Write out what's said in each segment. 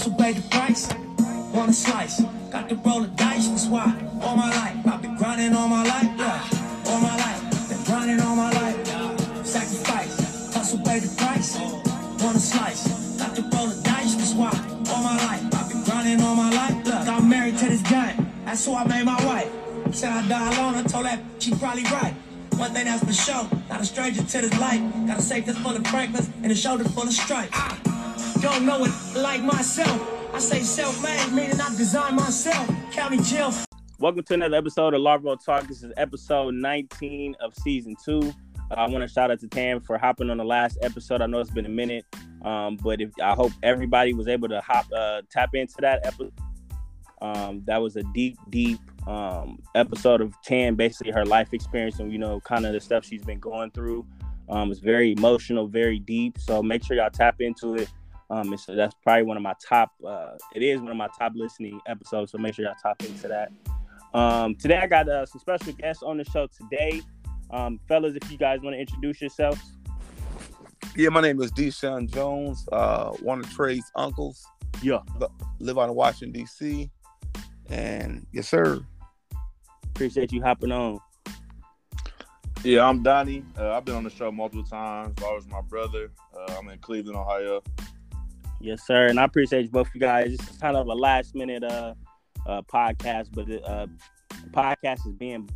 So pay the price, want a slice. Got to roll the dice, that's why all my life I've been grinding all my life, yeah. All my life, been grinding all my life. Sacrifice, hustle pay the price, want a slice. Got to roll the dice, that's why all my life I've been grinding all my life. Look, I'm married to this guy, that's who I made my wife. Said I die alone, I told that she probably right. One thing that's for sure, not a stranger to this life. Got a safe that's full of Franklins and a shoulder full of stripes. I don't know it like myself. I say self-made, meaning I design myself. County jail. Welcome to another episode of Larval Talk. This is episode 19 of season two. Uh, I want to shout out to Tam for hopping on the last episode. I know it's been a minute, um, but if I hope everybody was able to hop uh, tap into that episode. Um, that was a deep, deep um, episode of Tam, basically her life experience and you know, kind of the stuff she's been going through. Um, it's very emotional, very deep. So make sure y'all tap into it. Um, so that's probably one of my top. Uh, it is one of my top listening episodes. So make sure y'all tap into that. Um, today I got uh, some special guests on the show today. Um, fellas, if you guys want to introduce yourselves. Yeah, my name is Deshund Jones, uh, one of Trey's uncles. Yeah. Live out in Washington, D.C. And yes, sir. Appreciate you hopping on. Yeah, I'm Donnie. Uh, I've been on the show multiple times. I was my brother. Uh, I'm in Cleveland, Ohio. Yes, sir. And I appreciate both you guys. Is kind of a last minute uh, uh podcast, but the uh, podcast is being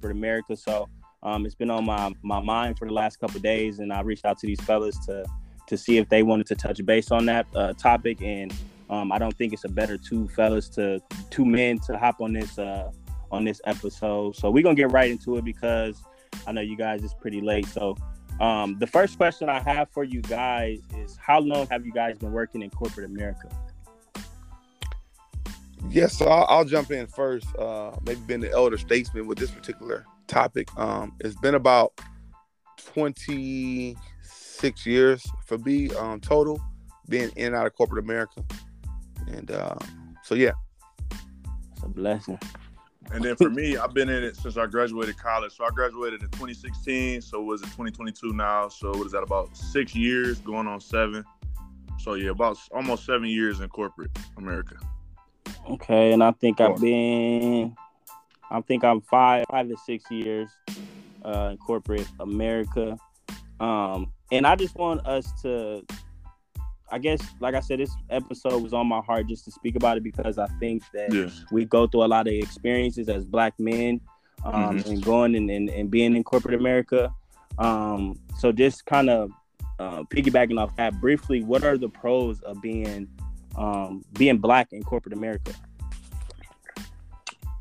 for America. So um, it's been on my, my mind for the last couple days, and I reached out to these fellas to to see if they wanted to touch base on that uh, topic. And um, I don't think it's a better two fellas to two men to hop on this uh, on this episode. So we're gonna get right into it because I know you guys is pretty late. So um, the first question I have for you guys is how long have you guys been working in corporate America? Yes, so I'll, I'll jump in first. Uh, maybe being the elder statesman with this particular topic. Um, it's been about 26 years for me um, total being in and out of corporate America. And uh, so, yeah. It's a blessing. And then for me, I've been in it since I graduated college. So I graduated in 2016. So was it 2022 now? So what is that about six years, going on seven? So yeah, about almost seven years in corporate America. Okay, and I think I've been, I think I'm five, five to six years uh, in corporate America. Um, and I just want us to I guess, like I said, this episode was on my heart just to speak about it because I think that yeah. we go through a lot of experiences as black men um, mm-hmm. and going and, and, and, being in corporate America. Um, so just kind of uh, piggybacking off that briefly, what are the pros of being um, being black in corporate America?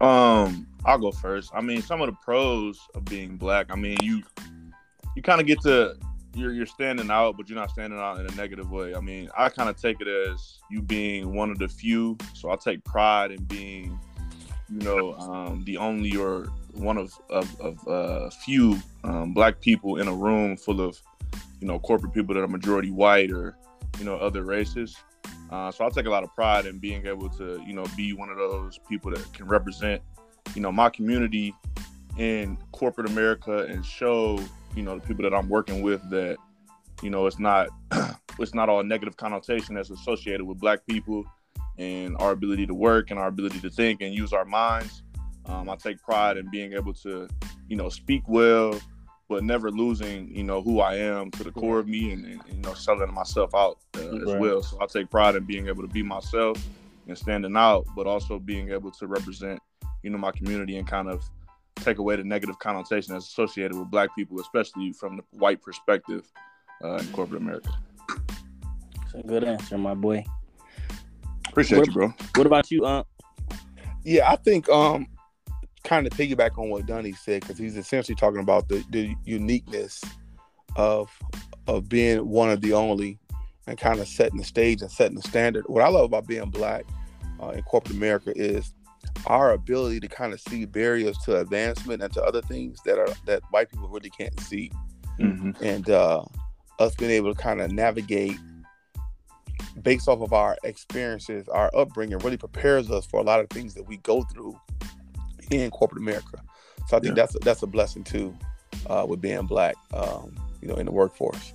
Um, I'll go first. I mean, some of the pros of being black. I mean, you you kind of get to you're you're standing out, but you're not standing out in a negative way. I mean, I kind of take it as you being one of the few. So I take pride in being, you know, um, the only or one of of, of uh, few um, black people in a room full of, you know, corporate people that are majority white or, you know, other races. Uh, so I take a lot of pride in being able to, you know, be one of those people that can represent, you know, my community in corporate America and show you know the people that I'm working with that you know it's not it's not all negative connotation that's associated with black people and our ability to work and our ability to think and use our minds. Um, I take pride in being able to you know speak well, but never losing you know who I am to the core of me and, and you know selling myself out uh, right. as well. So I take pride in being able to be myself and standing out, but also being able to represent you know my community and kind of take away the negative connotation that's associated with black people, especially from the white perspective uh, in corporate America. That's a good answer, my boy. Appreciate what, you, bro. What about you, uh? Yeah, I think um, kind of piggyback on what Donnie said because he's essentially talking about the, the uniqueness of of being one of the only and kind of setting the stage and setting the standard. What I love about being black uh, in corporate America is our ability to kind of see barriers to advancement and to other things that are that white people really can't see mm-hmm. and uh, us being able to kind of navigate based off of our experiences our upbringing really prepares us for a lot of things that we go through in corporate america so i think yeah. that's a, that's a blessing too uh, with being black um, you know in the workforce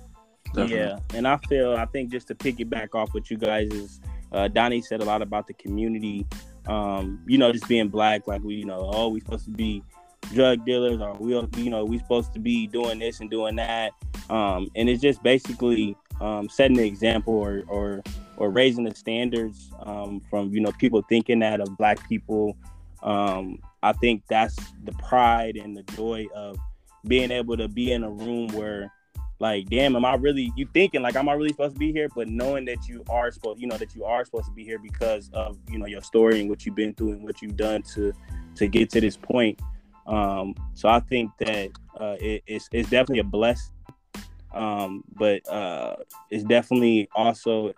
Definitely. yeah and i feel i think just to piggyback off what you guys is uh, Donnie said a lot about the community. Um, you know, just being black, like we, you know, oh, we supposed to be drug dealers, or we, you know, we supposed to be doing this and doing that. Um, and it's just basically um, setting the example or, or or raising the standards um, from you know people thinking that of black people. Um, I think that's the pride and the joy of being able to be in a room where like damn am i really you thinking like am i really supposed to be here? But knowing that you are supposed you know that you are supposed to be here because of you know your story and what you've been through and what you've done to to get to this point. Um so i think that uh it, it's, it's definitely a blessing um but uh it's definitely also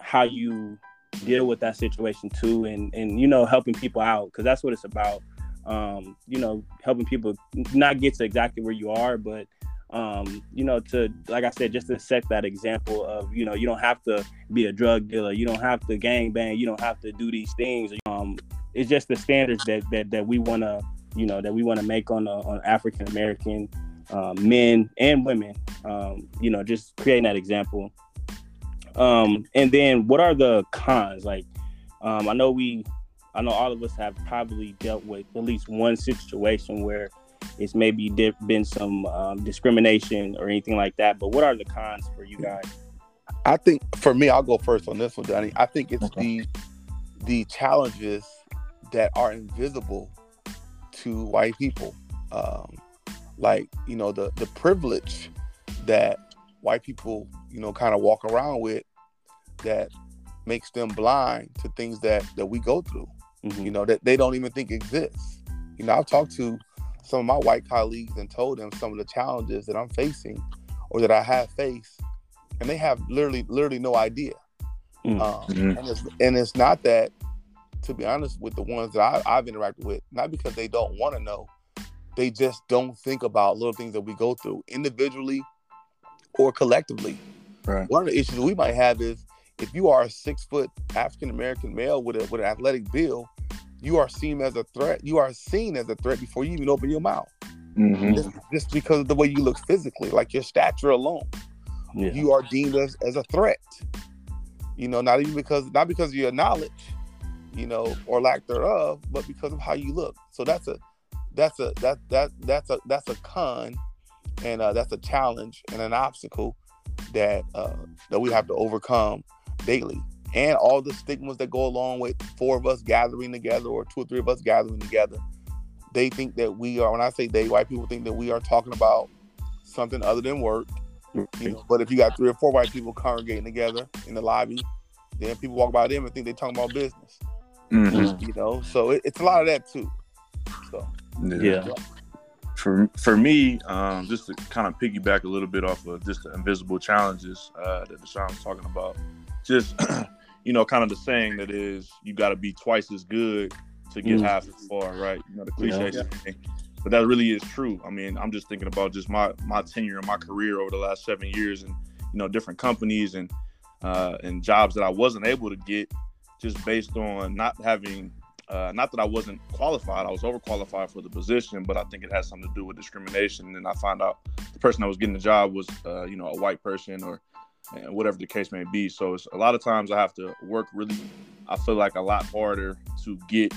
how you deal with that situation too and and you know helping people out because that's what it's about. Um you know helping people not get to exactly where you are but um, you know, to like I said, just to set that example of, you know, you don't have to be a drug dealer, you don't have to gang bang, you don't have to do these things. Um, it's just the standards that that, that we want to, you know, that we want to make on uh, on African American uh, men and women. Um, you know, just creating that example. Um, and then what are the cons? Like, um, I know we, I know all of us have probably dealt with at least one situation where it's maybe been some um, discrimination or anything like that. But what are the cons for you guys? I think for me, I'll go first on this one, Danny. I think it's okay. the the challenges that are invisible to white people, um, like you know the the privilege that white people you know kind of walk around with that makes them blind to things that that we go through. Mm-hmm. You know that they don't even think exists. You know, I've talked to some of my white colleagues and told them some of the challenges that I'm facing or that I have faced, and they have literally literally no idea. Mm. Um, mm-hmm. and, it's, and it's not that, to be honest, with the ones that I, I've interacted with, not because they don't want to know, they just don't think about little things that we go through individually or collectively. Right. One of the issues we might have is if you are a six foot African American male with a with an athletic build, you are seen as a threat. You are seen as a threat before you even open your mouth. Mm-hmm. Just, just, because of the way you look physically, like your stature alone, yeah. you are deemed as, as a threat. You know, not even because not because of your knowledge, you know, or lack thereof, but because of how you look. So that's a that's a that that that's a that's a con, and uh, that's a challenge and an obstacle that uh, that we have to overcome daily and all the stigmas that go along with four of us gathering together or two or three of us gathering together. They think that we are, when I say they, white people think that we are talking about something other than work. You know, but if you got three or four white people congregating together in the lobby, then people walk by them and think they're talking about business. Mm-hmm. You know, so it, it's a lot of that too. So yeah. yeah. For, for me, um, just to kind of piggyback a little bit off of just the invisible challenges uh, that Deshund was talking about, just you know, kind of the saying that is you got to be twice as good to get mm. half as far, right? You know, the cliche yeah. thing. But that really is true. I mean, I'm just thinking about just my my tenure and my career over the last seven years, and you know, different companies and uh, and jobs that I wasn't able to get just based on not having. Uh, not that I wasn't qualified, I was overqualified for the position, but I think it has something to do with discrimination. And I found out the person that was getting the job was, uh, you know, a white person or and whatever the case may be. So it's a lot of times I have to work really, I feel like a lot harder to get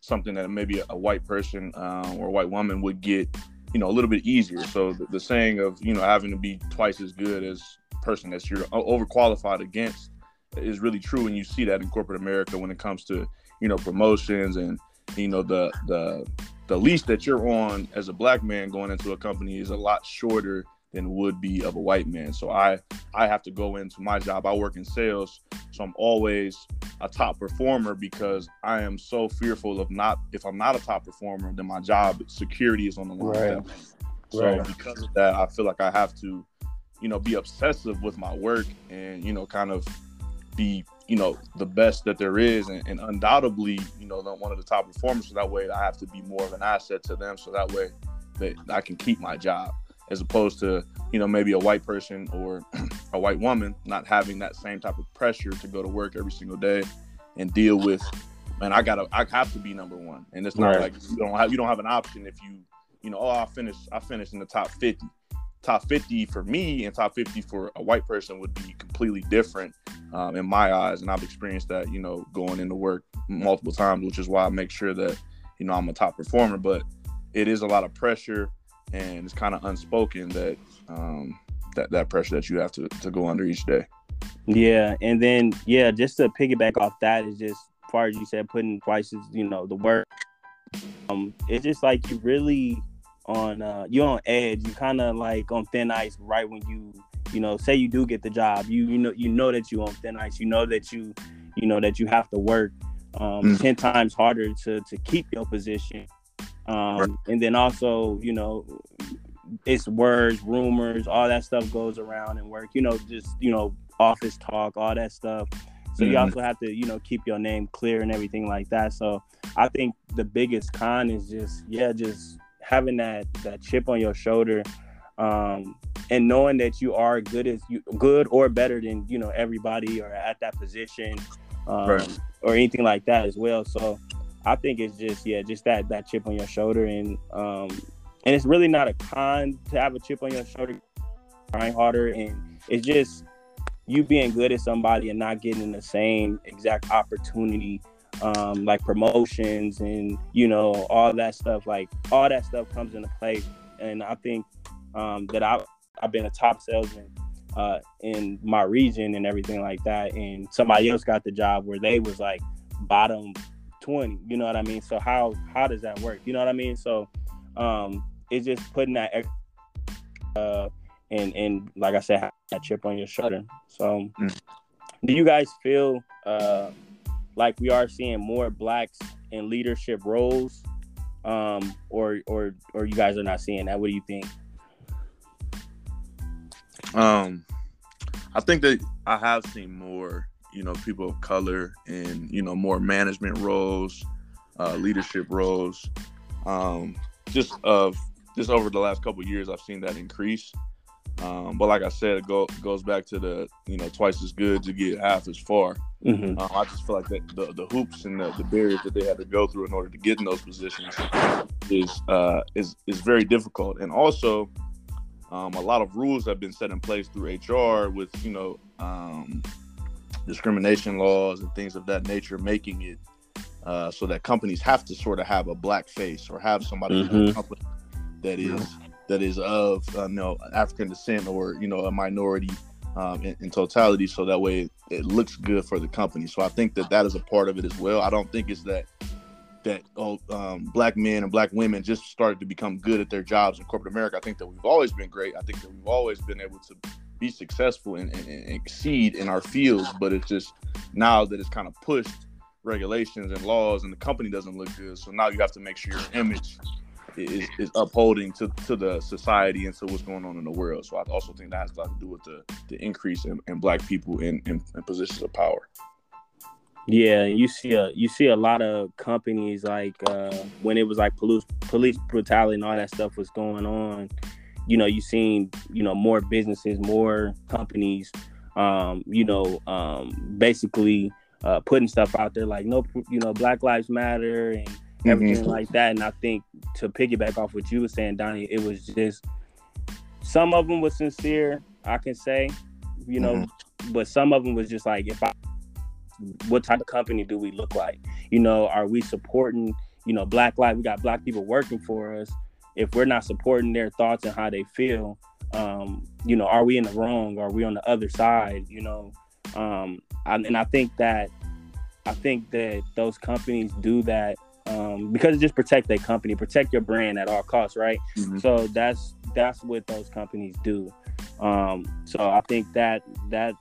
something that maybe a, white person um, or a white woman would get, you know, a little bit easier. So the, the, saying of, you know, having to be twice as good as person that you're overqualified against is really true. And you see that in corporate America when it comes to, you know, promotions and, you know, the, the, the least that you're on as a black man going into a company is a lot shorter than would be of a white man. So I I have to go into my job. I work in sales, so I'm always a top performer because I am so fearful of not if I'm not a top performer, then my job security is on the line. Right. So right. because of that, I feel like I have to, you know, be obsessive with my work and you know, kind of be you know the best that there is and, and undoubtedly you know one of the top performers so that way i have to be more of an asset to them so that way that i can keep my job as opposed to you know maybe a white person or a white woman not having that same type of pressure to go to work every single day and deal with man i gotta i have to be number one and it's not right. like you don't have you don't have an option if you you know oh i finish i finish in the top 50 top 50 for me and top 50 for a white person would be completely different um, in my eyes, and I've experienced that, you know, going into work multiple times, which is why I make sure that, you know, I'm a top performer. But it is a lot of pressure, and it's kind of unspoken that um, that that pressure that you have to to go under each day. Yeah, and then yeah, just to piggyback off that is just as far as you said, putting twice as you know the work. Um, it's just like you really on uh you're on edge. You kind of like on thin ice right when you you know say you do get the job. You you know you know that you on thin ice. You know that you you know that you have to work um Mm. ten times harder to to keep your position. Um, Right. and then also you know it's words, rumors, all that stuff goes around in work. You know, just you know, office talk, all that stuff. So you Mhm. also have to, you know, keep your name clear and everything like that. So I think the biggest con is just, yeah, just having that that chip on your shoulder, um, and knowing that you are good as you good or better than you know everybody or at that position, um, Right. or anything like that as well. So I think it's just yeah, just that that chip on your shoulder, and um, and it's really not a con to have a chip on your shoulder, trying harder, and it's just you being good at somebody and not getting the same exact opportunity, um, like promotions and you know all that stuff. Like all that stuff comes into play, and I think um, that I I've been a top salesman uh, in my region and everything like that, and somebody else got the job where they was like bottom 20 you know what i mean? So how how does that work? You know what i mean? So um it's just putting that uh and and like i said that chip on your shoulder. So Mm. do you guys feel uh like we are seeing more blacks in leadership roles? Um or or or you guys are not seeing that? What do you think? Um, I think that I have seen more, you know, people of color in, you know, more management roles, uh, leadership roles. Um, just of just over the last couple of years, I've seen that increase. Um, but like I said, it go, goes back to the, you know, twice as good to get half as far. mm-hmm. Um, I just feel like that the, the hoops and the, the barriers that they had to go through in order to get in those positions is uh, is is very difficult. And also, um, a lot of rules have been set in place through HR with you know um, discrimination laws and things of that nature, making it uh, so that companies have to sort of have a black face or have somebody in the Mhm. company that is that is of uh, you know African descent or you know a minority um, in, in totality, so that way it, it looks good for the company. So I think that that is a part of it as well. I don't think it's that that oh, um, black men and black women just started to become good at their jobs in corporate America. I think that we've always been great. I think that we've always been able to be successful and, and, and exceed in our fields. But it's just now that it's kind of pushed regulations and laws, and the company doesn't look good. So now you have to make sure your image is, is upholding to, to the society and to what's going on in the world. So I also think that has a lot to do with the, the increase in, in black people in, in, in positions of power. Yeah, you see a you see a lot of companies like uh, when it was like police police brutality and all that stuff was going on. You know, you've seen you know more businesses, more companies, um, you know, um, basically uh, putting stuff out there like no, you know, Black Lives Matter and everything like that. And I think to piggyback off what you were saying, Donnie, it was just some of them was sincere. I can say, you know, but some of them was just like if I what type of company do we look like? You know, are we supporting, you know, black life? We got black people working for us. If we're not supporting their thoughts and how they feel, um, you know, are we in the wrong? Are we on the other side? You know, um, and, I think that I think that those companies do that um, because it just protect their company, protect your brand at all costs, right? Mhm. So that's that's what those companies do. Um, so I think that that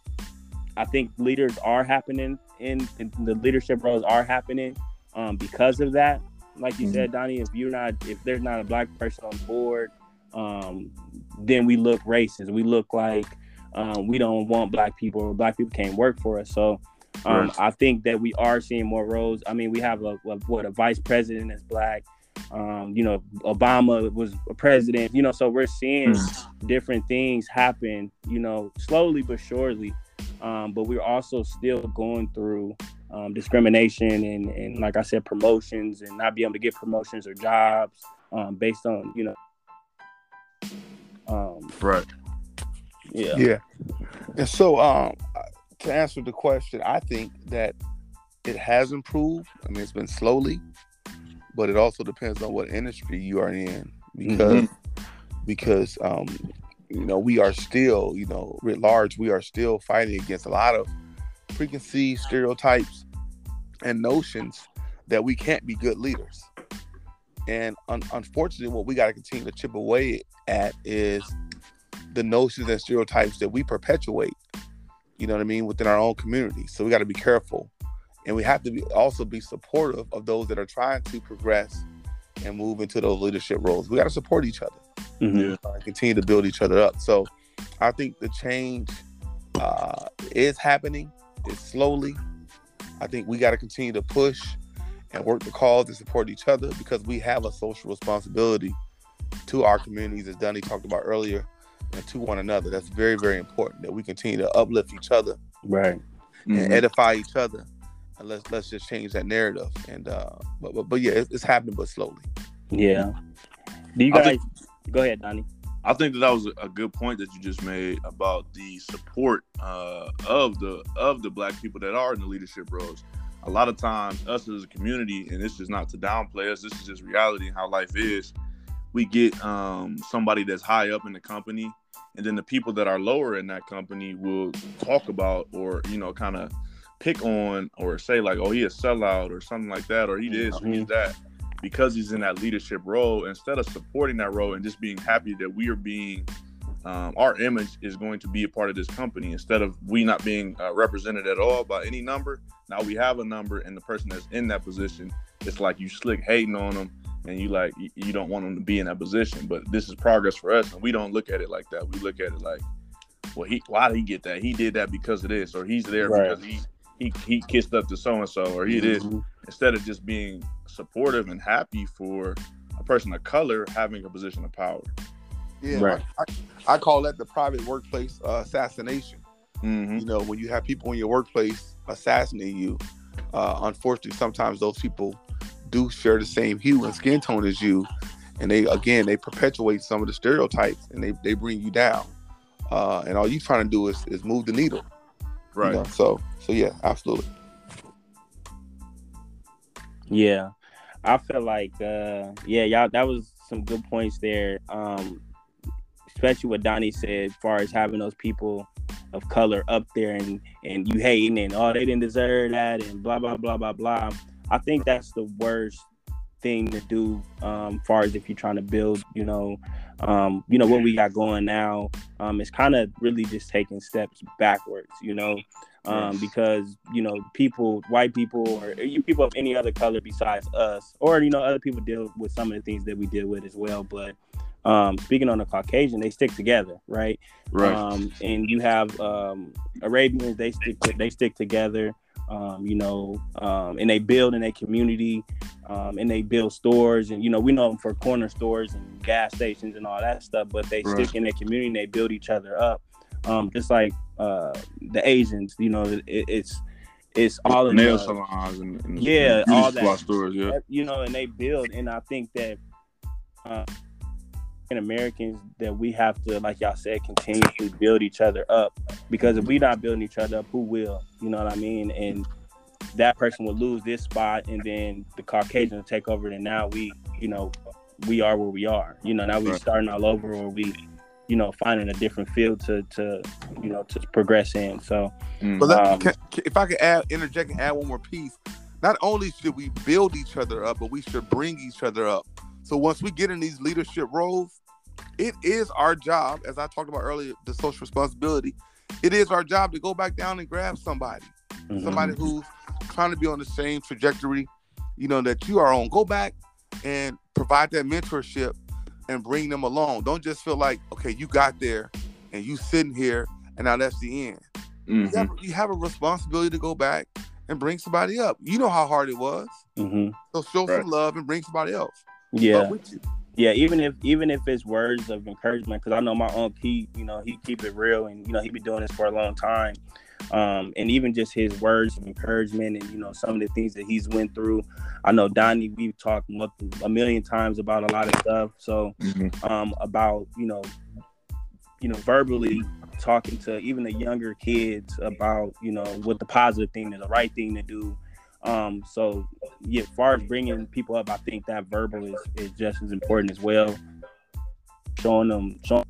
I think leaders are happening in, in the leadership roles are happening um, because of that. Like you Mhm. said, Donnie, if you're not if there's not a black person on board, um, then we look racist. We look like um, we don't want black people or black people can't work for us. So um, Right. I think that we are seeing more roles. I mean, we have a, a what a vice president that's black. Um, you know, Obama was a president. You know, so we're seeing different things happen. You know, slowly but surely. Um, but we're also still going through um, discrimination and, and, like I said, promotions and not being able to get promotions or jobs um, based on you know. Um, Right. yeah. Yeah. And so, um, to answer the question, I think that it has improved. I mean, it's been slowly, but it also depends on what industry you are in because because um, you know we are still you know writ large we are still fighting against a lot of preconceived stereotypes and notions that we can't be good leaders. And un- unfortunately, what we got to continue to chip away at is the notions and stereotypes that we perpetuate. You know what I mean within our own community. So we got to be careful, and we have to be also be supportive of those that are trying to progress and move into those leadership roles. We got to support each other Mhm. uh, and continue to build each other up. So I think the change uh, is happening. It's slowly. I think we got to continue to push and work the cause and support each other because we have a social responsibility to our communities, as Donnie talked about earlier, and to one another. That's very, very important that we continue to uplift each other Right. and Mhm. edify each other. And let's let's just change that narrative. And uh, but but, but yeah, it's, it's happening, but slowly. Yeah. Do you guys think- go ahead, Donnie? I think that that was a good point that you just made about the support uh, of the of the black people that are in the leadership roles. A lot of times, us as a community, and this is not to downplay us. This is just reality and how life is. We get um, somebody that's high up in the company, and then the people that are lower in that company will talk about or you know kind of pick on or say like, "Oh, he a sellout" or something like that, or he this or he's that because he's in that leadership role, instead of supporting that role and just being happy that we are being, um, our image is going to be a part of this company, instead of we not being uh, represented at all by any number. Now we have a number, and the person that's in that position, it's like you slick hating on them, and you like you, don't want them to be in that position. But this is progress for us, and we don't look at it like that. We look at it like, well, he why did he get that? He did that because of this, or he's there Right. because he he he kissed up to so and so, or he this Mhm. instead of just being supportive and happy for a person of color having a position of power. Yeah, Right. I, I, I call that the private workplace uh, assassination. Mm-hmm. You know, when you have people in your workplace assassinating you, uh, unfortunately, sometimes those people do share the same hue and skin tone as you, and they again they perpetuate some of the stereotypes and they, they bring you down. Uh, and all you're trying to do is, is move the needle. you Right. know? So so yeah, absolutely. Yeah. I feel like uh yeah, y'all that was some good points there. Um especially what Donnie said as far as having those people of color up there and and you hating and oh they didn't deserve that and blah blah blah blah blah. I think that's the worst thing to do um far as if you're trying to build, you know, um, you know, what we got going now. Um it's kind of really just taking steps backwards, you know um, Yes. because you know people, white people, or you people of any other color besides us, or you know other people deal with some of the things that we deal with as well. But um, speaking on the Caucasian, they stick together, right? Right. Um, and you have um, Arabians, they stick they stick together. Um, you know, um, and they build in a community, um, and they build stores, and you know we know them for corner stores and gas stations and all that stuff. But they Right. stick in their community, and they build each other up, um, just like uh, the Asians. You know, it, it's it's all in nail the- salons and, and Yeah, and all that. stores. Yeah. you know, and they build, and I think that uh, in Americans that we have to, like y'all said, continuously build each other up because if we're not building each other up, who will? You know what I mean? And that person will lose this spot, and then the Caucasian will take over, and now we, you know, we are where we are. You know, now we Right. starting all over, or we, you know, finding a different field to, to, you know, to progress in. So. But let, Um, can, if I could add, interject and add one more piece, not only should we build each other up, but we should bring each other up. So once we get in these leadership roles, it is our job, as I talked about earlier, the social responsibility. It is our job to go back down and grab somebody, mhm. somebody who's trying to be on the same trajectory, you know, that you are on. Go back and provide that mentorship and bring them along. Don't just feel like, okay, you got there and you sitting here and now that's the end you, Mhm. have, you have a responsibility to go back and bring somebody up. You know how hard it was. Mhm. So show Right. some love and bring somebody else. yeah. you. yeah even if even if it's words of encouragement because i know my uncle he you know he keep it real and you know he be doing this for a long time um and even just his words of encouragement and you know some of the things that he's went through i know donnie we've talked a million times about a lot of stuff so Mhm. um about you know you know, verbally talking to even the younger kids about, you know, what the positive thing is, the right thing to do. Um, so yeah, as far as bringing people up, I think that verbal is, is just as important as well. Showing them, showing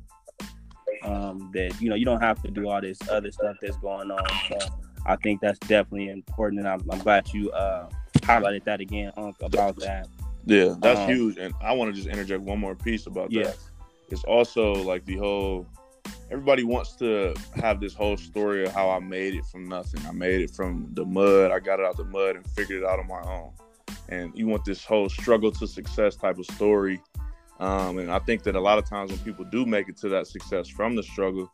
um, that you know you don't have to do all this other stuff that's going on. So I think that's definitely important, and I'm, I'm glad you uh, highlighted that again, Unc, about that. Yeah, that's Um, huge. And I want to just interject one more piece about Yeah. that. It's also like the whole everybody wants to have this whole story of how I made it from nothing. I made it from the mud. I got it out of the mud and figured it out on my own. And you want this whole struggle to success type of story. Um, and I think that a lot of times when people do make it to that success from the struggle,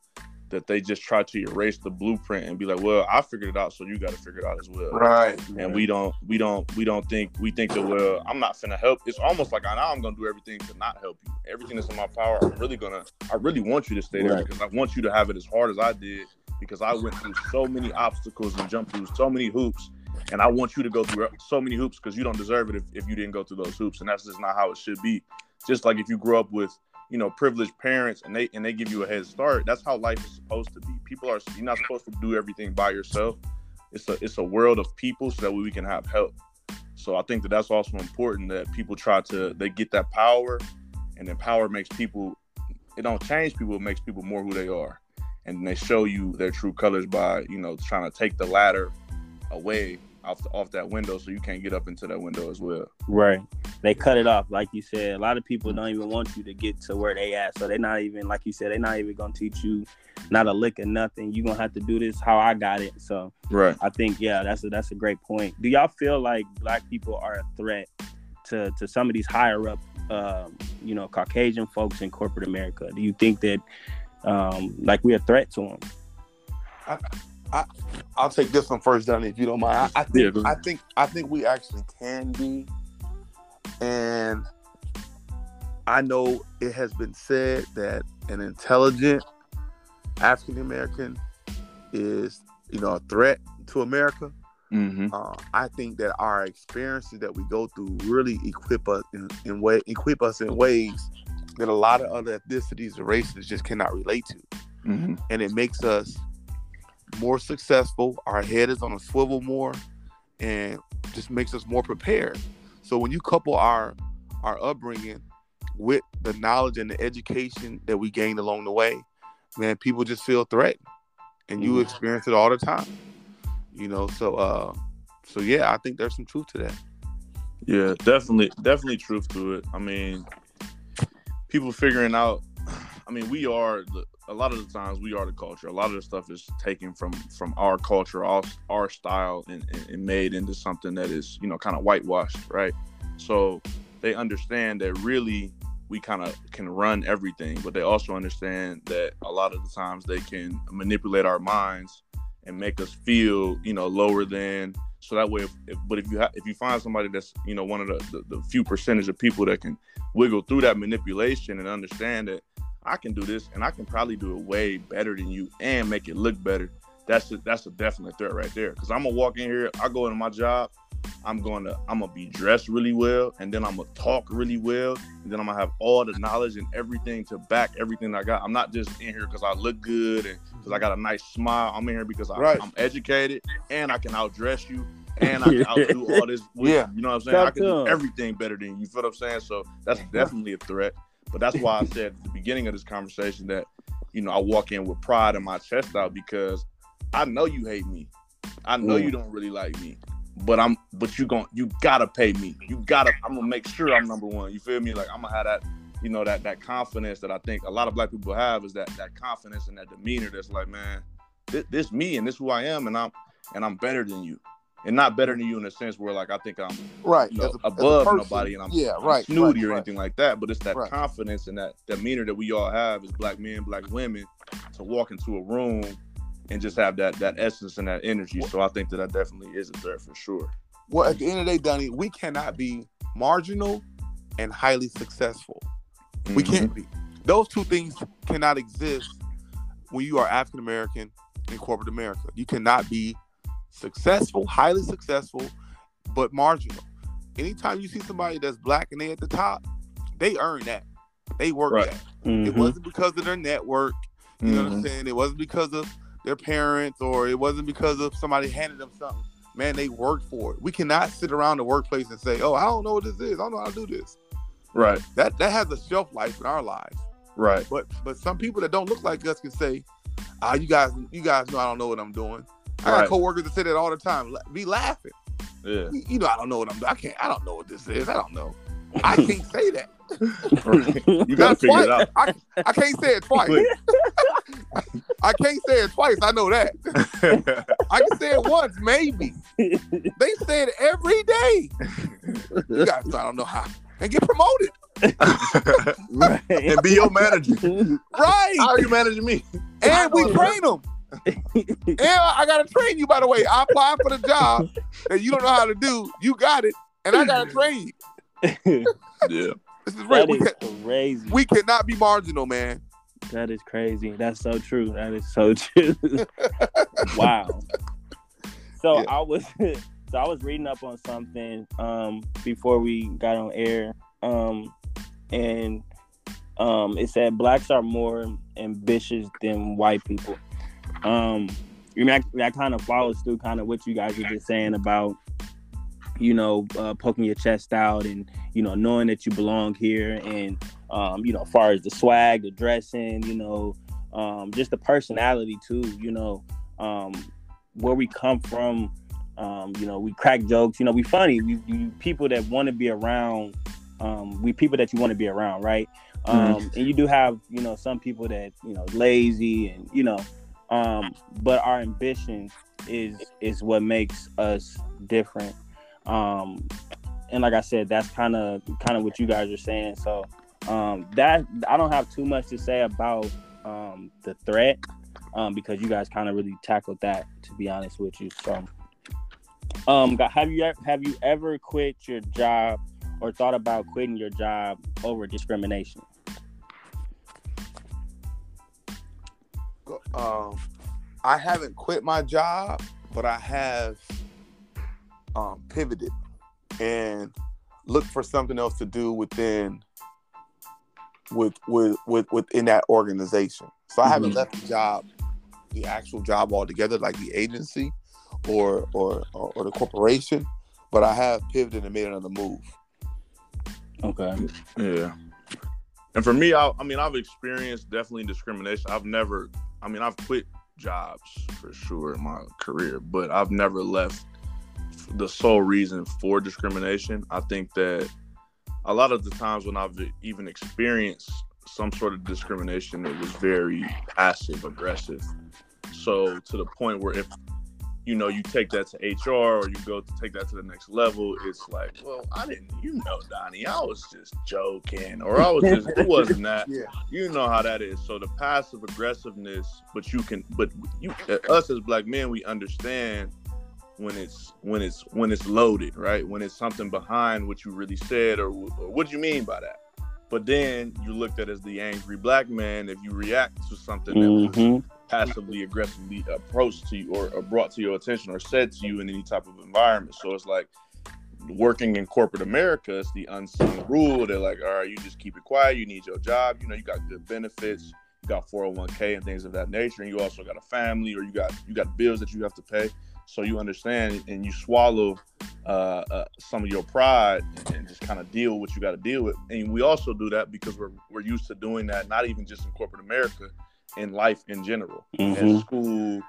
that they just try to erase the blueprint and be like, "Well, I figured it out, so you got to figure it out as well." Right. and we don't we don't we don't think we think that well i'm not finna help it's almost like i know i'm gonna do everything to not help you everything that's in my power i'm really gonna i really want you to stay there Right. because i want you to have it as hard as i did because i went through so many obstacles and jumped through so many hoops and i want you to go through so many hoops because you don't deserve it if, if you didn't go through those hoops and that's just not how it should be just like if you grew up with you know privileged parents and they and they give you a head start that's how life is supposed to be people are you're not supposed to do everything by yourself it's a it's a world of people so that we can have help. So I think that that's also important that people try to they get that power, and then power makes people. It don't change people; it makes people more who they are, and they show you their true colors by you know trying to take the ladder away off the, off that window so you can't get up into that window as well. Right. They cut it off, like you said. A lot of people don't even want you to get to where they at. So they're not even, like you said, they're not even gonna teach you not a lick of nothing. You're gonna have to do this how I got it. So Right. I think, yeah, that's a that's a great point. Do y'all feel like black people are a threat to to some of these higher up um, you know, Caucasian folks in corporate America? Do you think that um like we're a threat to them? I'll take this one first, Donnie, if you don't mind. I, I think go I think I think we actually can be, and I know it has been said that an intelligent African American is, you know, a threat to America. Mm-hmm. Uh, I think that our experiences that we go through really equip us in, in way equip us in ways that a lot of other ethnicities and races just cannot relate to Mm-hmm. and it makes us more successful. Our head is on a swivel more, and just makes us more prepared. So when you couple our our upbringing with the knowledge and the education that we gained along the way, man, people just feel threatened, and you Mhm. experience it all the time. You know, so uh, so yeah, I think there's some truth to that. Yeah, definitely, definitely truth to it. I mean, people figuring out. I mean, we are the, a lot of the times we are the culture. A lot of the stuff is taken from from our culture, our our style, and, and, made into something that is you know kind of whitewashed, right? So they understand that really we kind of can run everything, but they also understand that a lot of the times they can manipulate our minds and make us feel you know lower than so that way if, if but if you ha- if you find somebody that's you know one of the, the the few percentage of people that can wiggle through that manipulation and understand that I can do this and I can probably do it way better than you and make it look better that's a, that's a definite threat right there because I'm gonna walk in here I go into my job I'm going to I'm gonna be dressed really well and then I'm gonna talk really well and then I'm gonna have all the knowledge and everything to back everything I got I'm not just in here because I look good and because I got a nice smile I'm in here because I, Right. I'm educated and I can outdress you and I can outdo all this. with Yeah. you, know what I'm saying. I can do everything better than you. You feel what I'm saying? So that's definitely a threat. But that's why I said at the beginning of this conversation that you know I walk in with pride in my chest out because I know you hate me. I know Mm. you don't really like me. But I'm but you gon' you gotta pay me. You gotta I'm gonna make sure I'm number one. You feel me? Like I'm gonna have that you know that that confidence that I think a lot of black people have is that that confidence and that demeanor that's like man this, this me and this who I am and I'm and I'm better than you and not better than you in a sense where like I think I'm Right. you know, a- above nobody and I'm, yeah, I'm right, snooty right, or right. anything like that. But it's that Right. confidence and that demeanor that we all have as black men, black women, to walk into a room and just have that that essence and that energy. So I think that that definitely is a threat for sure. Well, at the end of the day, Donnie, we cannot be marginal and highly successful. We Mhm. can't be. Those two things cannot exist when you are African American in corporate America. You cannot be successful, highly successful, but marginal. Anytime you see somebody that's black and they at the top, they earn that. They work Right. that. It Mhm. wasn't because of their network. You know what I'm Mhm. saying? It wasn't because of their parents or it wasn't because of somebody handed them something. Man, they worked for it. We cannot sit around the workplace and say, "Oh, I don't know what this is. I don't know how to do this." Right, That that has a shelf life in our lives. right. But but some people that don't look like us can say, "Ah, you guys, you guys know I don't know what I'm doing." I got Right. coworkers that say that all the time. Be laughing. Yeah. You you know I don't know what I'm. doing. I can't. I don't know what this is. I don't know. I can't say that. Right. You gotta Not figure it out. I, I can't say it twice. I can't say it twice. I know that. I can say it once, maybe. They say it every day. You guys, I don't know how. And get promoted. right. and be your manager. Right. How are you managing me? And we train them. And I I gotta train you, by the way. I applied for the job that you don't know how to do. You got it. And I gotta train you. Yeah. This is real. that We, is can, crazy. we cannot be marginal, man. That is crazy. That's so true. That is so true. wow. So Yeah. I was so I was reading up on something um before we got on air. Um and um it said blacks are more ambitious than white people. Um I mean, that, that kind of follows through kind of what you guys were just saying about you know uh, poking your chest out and you know knowing that you belong here and um, you know, as far as the swag, the dressing, you know, um, just the personality too, you know, um, where we come from, um, you know, we crack jokes, you know, we funny, we, we people that want to be around, um, we people that you want to be around, right? Um, and you do have, you know, some people that, you know, lazy and, you know, um, but our ambition is, is what makes us different. Um, and like I said, that's kind of, kind of what you guys are saying. So, um, that I don't have too much to say about um, the threat um, because you guys kind of really tackled that. To be honest with you, so um, have you have you ever quit your job or thought about quitting your job over discrimination? Um, I haven't quit my job, but I have um, pivoted and looked for something else to do within with with with within that organization. So I haven't Mhm. left the job, the actual job altogether, like the agency or or or, or the corporation, but I have pivoted and made another move. Okay. Yeah. And for me, I, I mean, I've experienced definitely discrimination. I've never, I mean, I've quit jobs for sure in my career, but I've never left the sole reason for discrimination. I think that a lot of the times when I've even experienced some sort of discrimination, it was very passive aggressive. So to the point where if you know you take that to HR or you go to take that to the next level, it's like, well, I didn't, you know, Donnie, I was just joking, or I was just, it wasn't that. Yeah. You know how that is. So the passive aggressiveness, but you can, but you, us as black men, we understand when it's when it's when it's loaded, right? When it's something behind what you really said, or, or what do you mean by that? But then you looked at as the angry black man if you react to something that was hmm passively aggressively approached to you or, or brought to your attention or said to you in any type of environment. So it's like working in corporate America, it's the unseen rule. They're like, all right, you just keep it quiet. You need your job. You know, you got good benefits. You got 401k and things of that nature. And you also got a family or you got you got bills that you have to pay. So you understand and you swallow uh, uh, some of your pride and just kind of deal with what you got to deal with. And we also do that because we're we're used to doing that, not even just in corporate America, in life in general. Mhm. In school,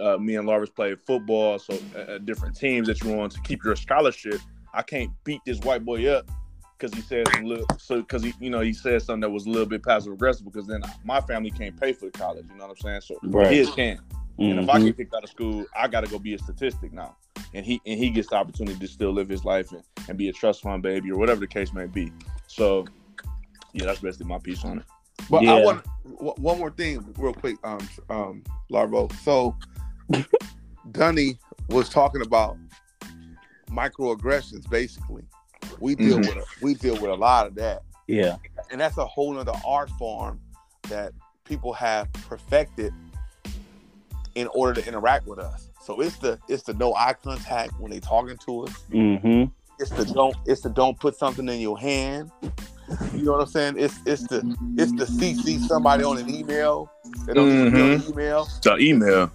uh, me and Larvis played football, so uh, different teams that you want to keep your scholarship. I can't beat this white boy up because he a little, so because he, you know, he said something that was a little bit passive aggressive. Because then my family can't pay for the college. You know what I'm saying? So Right. his can. And if I Mhm. get kicked out of school, I got to go be a statistic now. And he and he gets the opportunity to still live his life and, and be a trust fund baby or whatever the case may be. So, yeah, that's basically my piece on it. But Yeah. I want one more thing, real quick, um, um, Larvo. So, Donnie was talking about microaggressions. Basically, we deal Mhm. with a, we deal with a lot of that, Yeah. and that's a whole other art form that people have perfected in order to interact with us. So it's the it's the no eye contact when they talking to us. hmm It's the don't it's the don't put something in your hand. You know what I'm saying? It's it's the it's the CC somebody on an email They don't just Mhm. send an email. The email.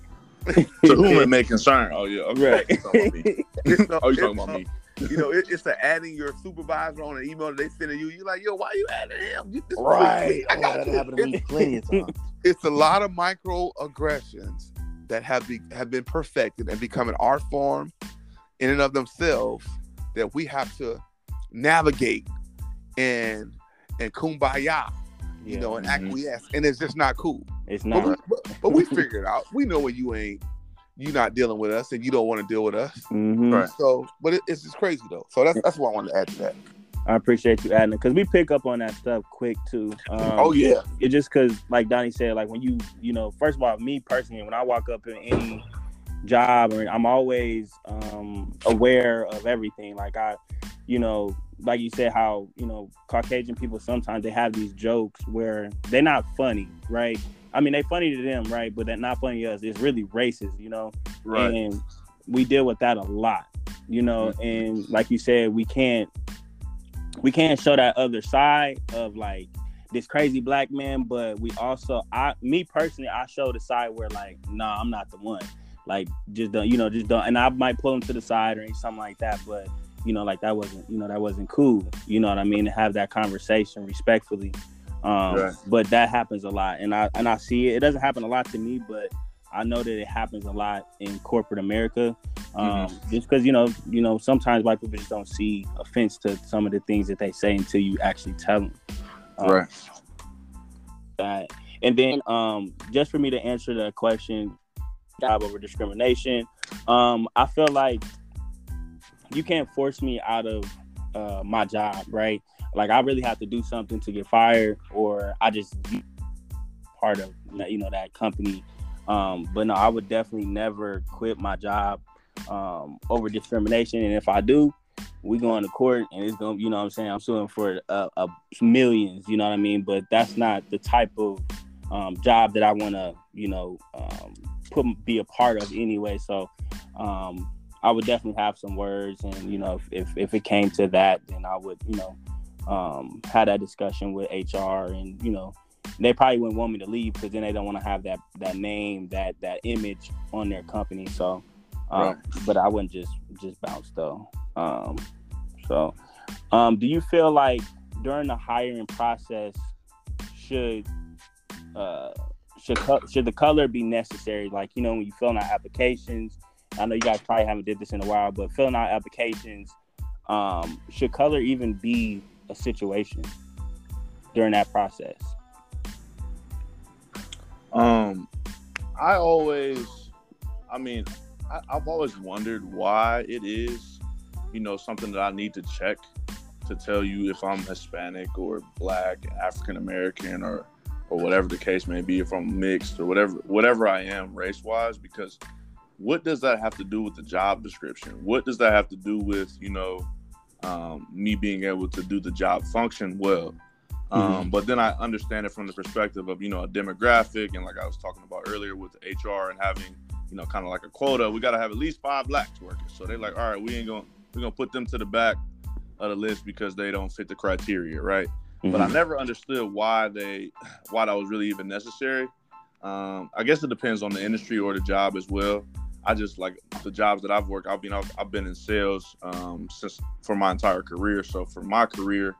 to whom it may concern. Oh yeah, okay. Right. You talking about me. It's no- Oh, you it's talking about me? You know, it, it's the adding your supervisor on an email that they sending you. You're like, yo, why you adding him? You- this is Right. I Oh, got that happened to me plenty of times. it's a lot of microaggressions that have be, have been perfected and become an art form in and of themselves that we have to navigate and and kumbaya, you Yeah, know, and mhm. acquiesce. And it's just not cool. It's But we, not. but, but we figure it out. We know when you ain't you're not dealing with us and you don't want to deal with us. Mhm. Right. So, but it, it's just crazy though. So that's that's what I wanted to add to that. I appreciate you adding it because we pick up on that stuff quick too. Um, oh yeah, it just because like donnie said like when you you know first of all me personally when i walk up in any job or i'm always um aware of everything like i you know like you said how you know caucasian people sometimes they have these jokes where they're not funny right? I mean they funny to them right? But they're not funny to us. It's really racist you know? Right. and we deal with that a lot you know? Mm-hmm. And like you said we can't we can't show that other side of like this crazy black man but we also i me personally i show the side where like nah i'm not the one. Like just don't you know just don't and i might pull him to the side or something like that but you know like that wasn't you know that wasn't cool you know what i mean to have that conversation respectfully um Right. but that happens a lot and i and i see it it doesn't happen a lot to me but I know that it happens a lot in corporate America, um, just because you know, you know, sometimes white people just don't see offense to some of the things that they say until you actually tell them. Um, Right. That. And then, um, just for me to answer the question, job over discrimination, um, I feel like you can't force me out of uh, my job, right? Like I really have to do something to get fired, or I just be part of you know that company. Um, but no, I would definitely never quit my job um, over discrimination. And if I do, we going to court and it's to, you know what I'm saying? I'm suing for uh, uh, millions, you know what I mean? But that's not the type of um, job that I want to, you know, um, put be a part of anyway. So um, I would definitely have some words. And, you know, if, if, if it came to that, then I would, you know, um, have that discussion with HR and, you know, they probably wouldn't want me to leave because then they don't want to have that that name that that image on their company so um, Right. but i wouldn't just just bounce though um so um do you feel like during the hiring process should uh should co- should the color be necessary like you know when you fill out applications i know you guys probably haven't did this in a while but filling out applications um should color even be a situation during that process? Um, I always, I mean, I, I've always wondered why it is, you know, something that I need to check to tell you if I'm Hispanic or Black, African American, or or whatever the case may be, if I'm mixed or whatever whatever I am race wise, because what does that have to do with the job description? What does that have to do with you know um, me being able to do the job function well? Um, but then I understand it from the perspective of you know a demographic and like I was talking about earlier with HR and having you know kind of like a quota. We got to have at least five blacks working. So they're like, all right, we ain't gonna we're gonna put them to the back of the list because they don't fit the criteria, right? But I never understood why they why that was really even necessary. Um, I guess it depends on the industry or the job as well. I just like the jobs that I've worked. I've been I've, I've been in sales um, since for my entire career. So for my career,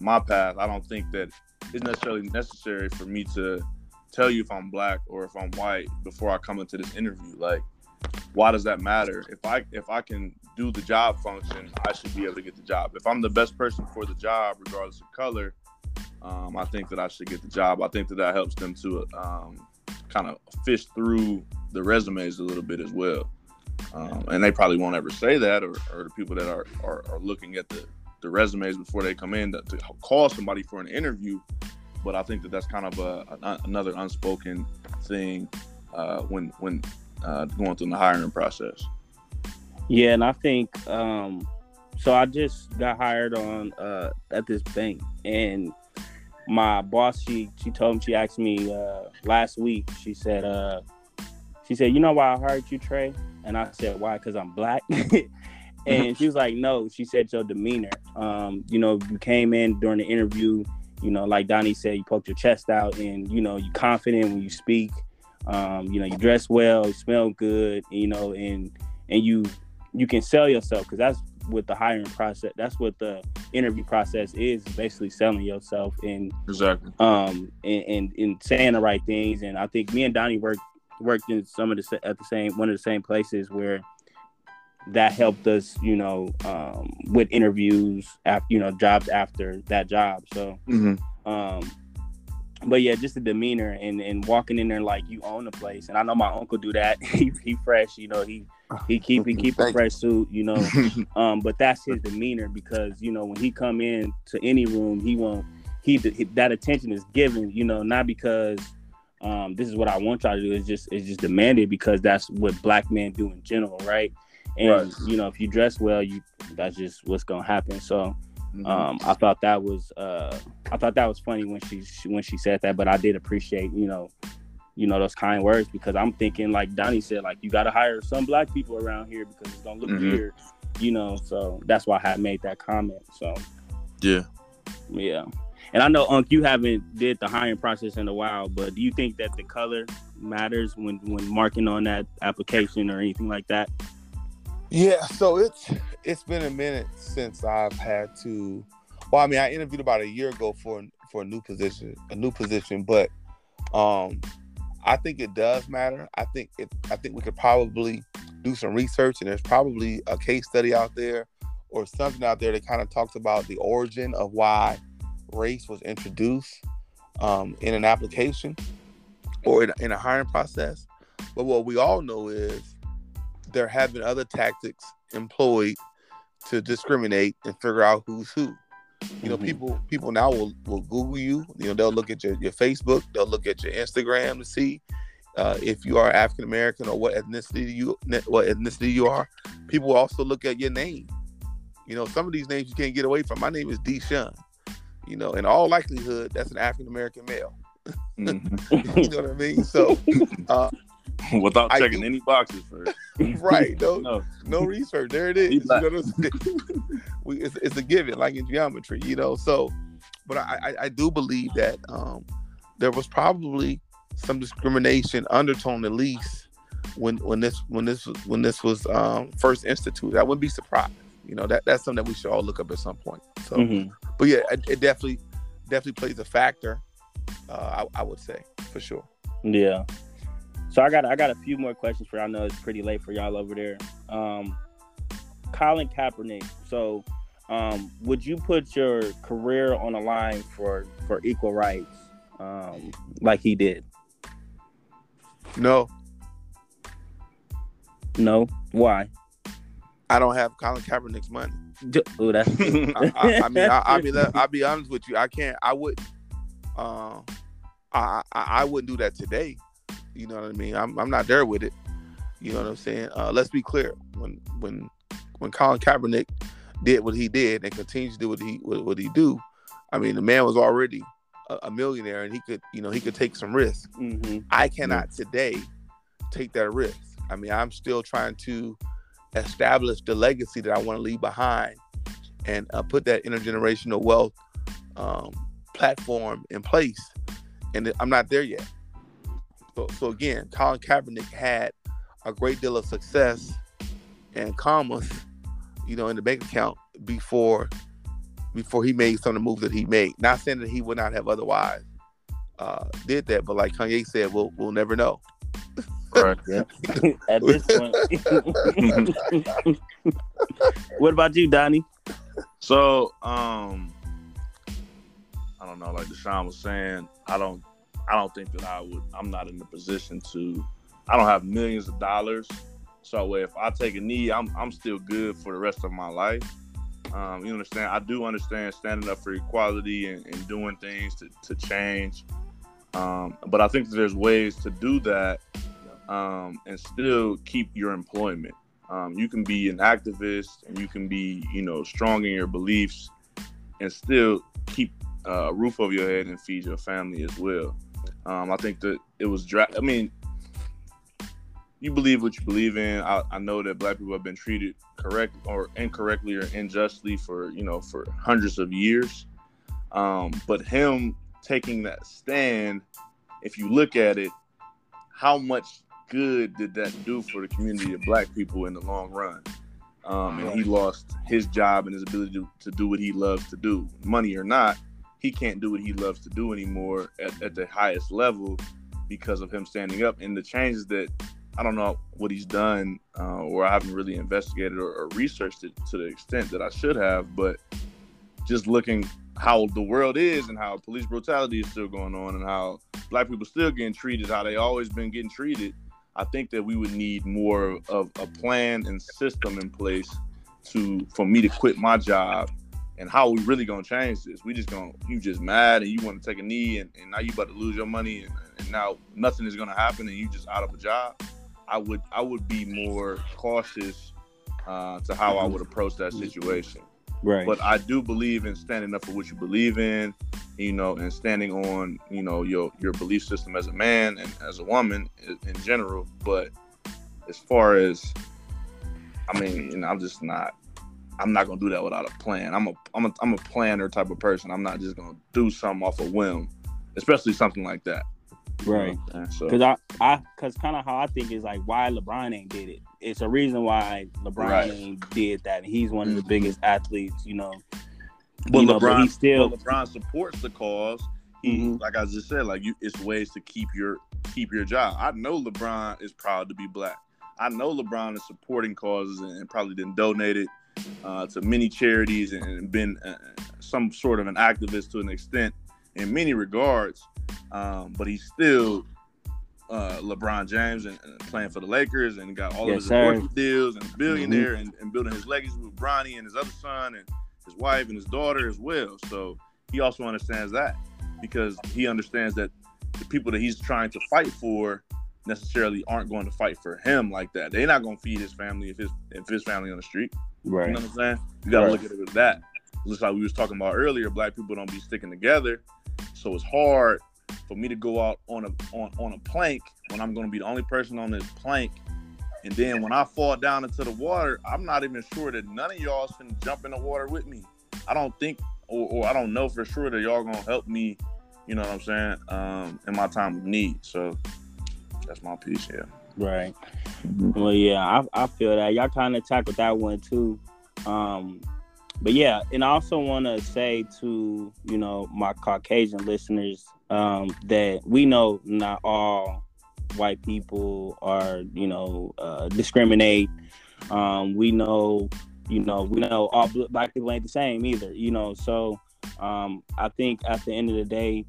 my path, I don't think that it's necessarily necessary for me to tell you if I'm black or if I'm white before I come into this interview. Like, why does that matter? If I if I can do the job function, I should be able to get the job. If I'm the best person for the job, regardless of color, um, I think that I should get the job. I think that that helps them to um, kind of fish through the resumes a little bit as well. Um, and they probably won't ever say that, or, or the people that are, are, are looking at the, the resumes before they come in to, to call somebody for an interview. But I think that that's kind of a, a another unspoken thing uh, when when uh, going through the hiring process. Yeah, and I think um so I just got hired on uh at this bank and my boss she she told me she asked me uh last week, she said uh she said, You know why I hired you, Trey? And I said, Why? Because I'm black. and she was like, No, she said your demeanor. Um, you know, you came in during the interview, you know, like Donnie said, you poked your chest out, and you know, you confident when you speak. Um, you know, you dress well, you smell good, you know, and and you you can sell yourself because that's what the hiring process. That's what the interview process is. Basically, selling yourself and Exactly. um and, and, and saying the right things. And I think me and Donnie worked worked in some of the at the same one of the same places where that helped us, you know, um, with interviews after you know jobs after that job. So, Mm-hmm. um, but yeah, just the demeanor and and walking in there like you own the place. And I know my uncle do that. he he fresh, you know. He he keep he keep a fresh suit, you know. Um, but that's his demeanor because you know when he come in to any room, he won't. He, he that attention is given, you know, not because um, this is what I want y'all to do. It's just it's just demanded because that's what black men do in general, right? And Right. you know, if you dress well, you that's just what's gonna happen. So Mhm. um, I thought that was uh, I thought that was funny when she when she said that, but I did appreciate you know you know those kind words because I'm thinking like Donnie said like you got to hire some black people around here because it's gonna look Mhm. weird, you know. So that's why I had made that comment. So yeah. yeah, and I know Unc, you haven't did the hiring process in a while, but do you think that the color matters when when marking on that application or anything like that? Yeah, so it's it's been a minute since I've had to. Well, I mean, I interviewed about a year ago for for a new position, a new position, but um, I think it does matter. I think it. I think we could probably do some research, and there's probably a case study out there or something out there that kind of talks about the origin of why race was introduced um, in an application or in, in a hiring process. But what we all know is there have been other tactics employed to discriminate and figure out who's who. You know, Mhm. people people now will, will Google you. You know, they'll look at your, your Facebook, they'll look at your Instagram to see uh, if you are African American or what ethnicity you what ethnicity you are. People will also look at your name. You know, some of these names you can't get away from. My name is Deshund. You know, in all likelihood, that's an African American male. Mhm. You know what I mean? So, uh, Without I checking do- any boxes first. right? No, No. no research. There it is. You know what I'm we, it's, it's a given, like in geometry, you know. So, but I, I, I do believe that um, there was probably some discrimination undertone, at least when when this when this when this was um, first instituted. I wouldn't be surprised. You know that that's something that we should all look up at some point. So, Mhm. but yeah, it, it definitely definitely plays a factor. Uh, I, I would say for sure. Yeah. So I got I got a few more questions for y'all. I know it's pretty late for y'all over there. Um, Colin Kaepernick. So, um, would you put your career on the line for for equal rights, um, like he did? No, No. Why? I don't have Colin Kaepernick's money. D- Oh, that's. I, I, I mean, I, I'll be I'll be honest with you. I can't. I wouldn't. Uh, I, I I wouldn't do that today. You know what I mean? I'm I'm not there with it. You know what I'm saying? Uh, let's be clear. When when when Colin Kaepernick did what he did and continues to do what he what, what he do, I mean, the man was already a, a millionaire and he could you know he could take some risks. hmm I cannot today take that risk. I mean, I'm still trying to establish the legacy that I want to leave behind and uh, put that intergenerational wealth um, platform in place. And I'm not there yet. So, so again, Colin Kaepernick had a great deal of success and commas, you know, in the bank account before before he made some of the moves that he made. Not saying that he would not have otherwise uh, did that, but like Kanye said, we'll we'll never know. Right. At this point. what about you, Donnie? So, um, I don't know. Like Deshund was saying, I don't, I don't think that I would. I'm not in the position to. I don't have millions of dollars, so if I take a knee, I'm, I'm still good for the rest of my life. Um, you understand? I do understand standing up for equality and, and doing things to, to change. Um, but I think there's ways to do that um, and still keep your employment. Um, you can be an activist and you can be, you know, strong in your beliefs and still keep uh, a roof over your head and feed your family as well. Um, I think that it was, dra- I mean, you believe what you believe in. I, I know that black people have been treated correct or incorrectly or unjustly for, you know, for hundreds of years. Um, but him taking that stand, if you look at it, how much good did that do for the community of black people in the long run? Um, and he lost his job and his ability to, to do what he loves to do, money or not. He can't do what he loves to do anymore at, at the highest level because of him standing up. And the changes that I don't know what he's done, uh, or I haven't really investigated or, or, researched it to the extent that I should have. But just looking how the world is and how police brutality is still going on and how black people still getting treated how they always been getting treated, I think that we would need more of a plan and system in place to for me to quit my job. And how we really gonna change this? We just gonna you just mad and you want to take a knee and, and now you about to lose your money and, and now nothing is gonna happen and you just out of a job. I would I would be more cautious uh, to how I would approach that situation. Right. But I do believe in standing up for what you believe in, you know, and standing on, you know, your your belief system as a man and as a woman in, in general. But as far as, I mean, you know, I'm just not. I'm not gonna do that without a plan. I'm a I'm a I'm a planner type of person. I'm not just gonna do something off a whim, especially something like that. Right. Because I, I, because kind of how I think is like why LeBron ain't did it. It's a reason why LeBron right. ain't did that. He's one of the mm-hmm. biggest athletes, you know. But you LeBron, know, but still but LeBron supports the cause. He, mm-hmm. like I just said, like you, it's ways to keep your keep your job. I know LeBron is proud to be black. I know LeBron is supporting causes and, and probably done donated uh, to many charities and, been uh, some sort of an activist to an extent in many regards. Um, but he's still uh, LeBron James and, and, playing for the Lakers and got all yes, of his deals and billionaire mm-hmm. and, and, building his legacy with Bronny and his other son and his wife and his daughter as well. So he also understands that because he understands that the people that he's trying to fight for necessarily aren't going to fight for him like that. They're not going to feed his family if his if his family on the street. Right. You know what I'm saying? You got to right. look at it with that. Just like we was talking about earlier, black people don't be sticking together, so it's hard for me to go out on a on, on a plank when I'm going to be the only person on this plank. And then when I fall down into the water, I'm not even sure that none of y'all can jump in the water with me. I don't think, or, or I don't know for sure that y'all gonna help me. You know what I'm saying? Um, in my time of need. So that's my piece. Yeah. Right. Well, yeah, I, I feel that y'all kind of tackled that one too. Um, but yeah, and I also want to say to you know my Caucasian listeners um, that we know not all white people are you know uh, discriminate. Um, we know you know we know all black people ain't the same either. You know, so um, I think at the end of the day,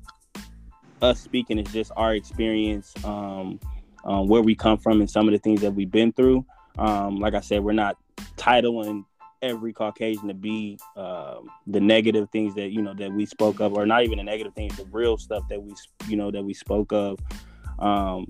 us speaking is just our experience, um, um, where we come from, and some of the things that we've been through. Um, like I said, we're not titling every Caucasian to be um, the negative things that you know that we spoke of, or not even the negative things, the real stuff that we you know that we spoke of, um,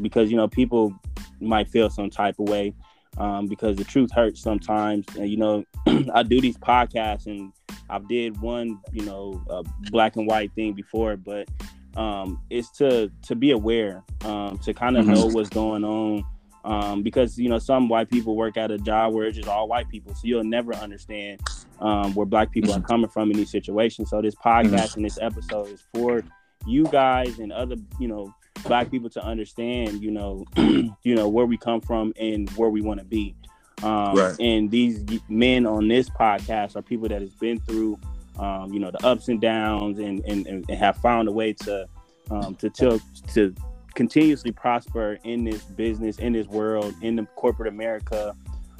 because you know people might feel some type of way um, because the truth hurts sometimes. And you know, I do these podcasts, and I did one you know black and white thing before, but um, it's to to be aware, um, to kind of mm-hmm. know what's going on um, because you know some white people work at a job where it's just all white people, so you'll never understand um, where black people are mm-hmm. coming from in these situations. So this podcast mm-hmm. and this episode is for you guys and other you know black people to understand you know you know where we come from and where we want to be. Um, right. And these men on this podcast are people that has been through um, you know the ups and downs and, and, and have found a way to um, to, to to continuously prosper in this business, in this world, in the corporate America,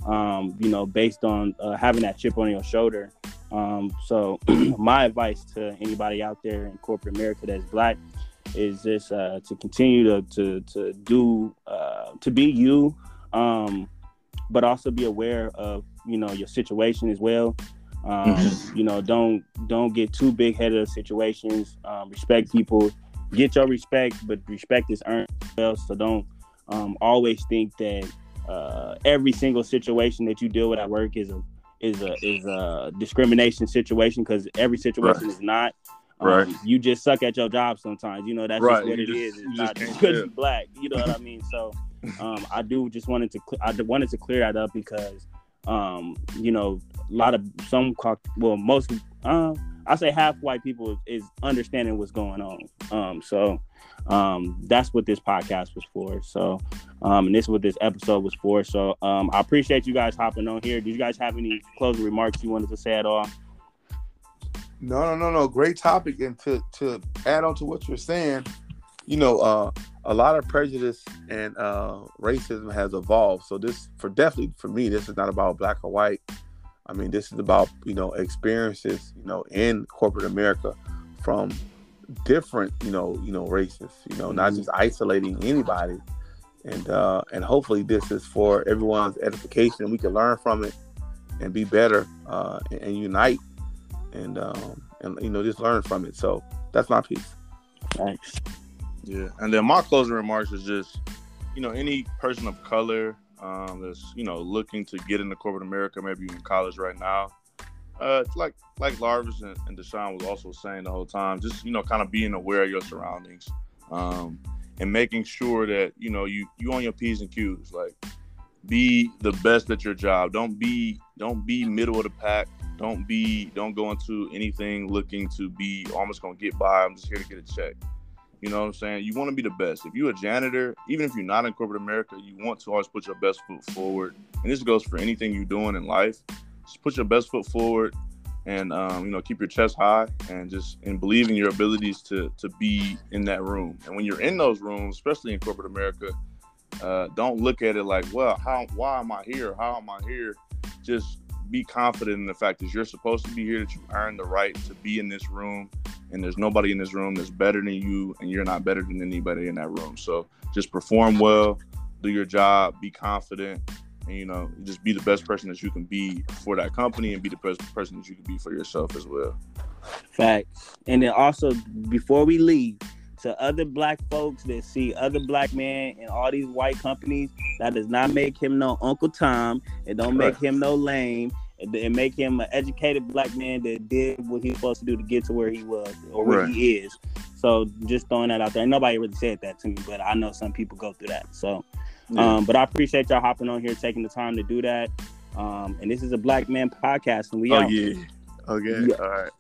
um, you know, based on uh, having that chip on your shoulder. Um, so, my advice to anybody out there in corporate America that's black is just uh, to continue to to, to do uh, to be you, um, but also be aware of you know your situation as well. Um, mm-hmm. you know, don't don't get too big headed of situations. Um, respect people get your respect, but respect is earned well. So don't um, always think that uh, every single situation that you deal with at work is a is a is a discrimination situation because every situation right. is not. Um, right. You just suck at your job sometimes. You know that's right. just what you it just, is. It's not because you're black. You know what I mean? So um, I do just wanted to I wanted to clear that up because um, you know a lot of some well most uh, I say half white people is, is understanding what's going on. Um, so um, that's what this podcast was for. So, um, and this is what this episode was for. So, um, I appreciate you guys hopping on here. Did you guys have any closing remarks you wanted to say at all? No, no, no, no. Great topic. And to to add on to what you're saying, you know, uh, a lot of prejudice and uh, racism has evolved. So this, for definitely for me, this is not about black or white. I mean, this is about you know experiences, you know, in corporate America from different, you know, you know, races. You know, not just isolating anybody. And uh, and hopefully this is for everyone's edification. We can learn from it and be better uh, and, and unite and um, and you know just learn from it. So that's my piece. Thanks. Yeah, and then my closing remarks is just, you know, any person of color um, that's you know looking to get into corporate America, maybe in college right now. Uh, like like Larvis and, and Deshund was also saying the whole time, just you know, kind of being aware of your surroundings, um, and making sure that you know you you on your p's and q's. Like, be the best at your job. Don't be don't be middle of the pack. Don't be don't go into anything looking to be almost gonna get by. I'm just here to get a check. You know what I'm saying? You want to be the best. If you're a janitor, even if you're not in corporate America, you want to always put your best foot forward. And this goes for anything you're doing in life. Just put your best foot forward and um, you know keep your chest high and just and believe in your abilities to to be in that room. And when you're in those rooms, especially in corporate America, uh, don't look at it like, well, how why am I here? How am I here? Just be confident in the fact that you're supposed to be here, that you earned the right to be in this room, and there's nobody in this room that's better than you, and you're not better than anybody in that room. So just perform well, do your job, be confident, and you know, just be the best person that you can be for that company, and be the best person that you can be for yourself as well. Facts. And then also before we leave, to other black folks that see other black men in all these white companies, that does not make him no Uncle Tom. It don't make him no lame. It make him an educated black man that did what he was supposed to do to get to where he was or where Right. he is. So just throwing that out there. And nobody really said that to me, but I know some people go through that. So Yeah. um, but I appreciate y'all hopping on here, taking the time to do that. Um, and this is a black man podcast, and we oh out. yeah. Okay. Yeah. All right.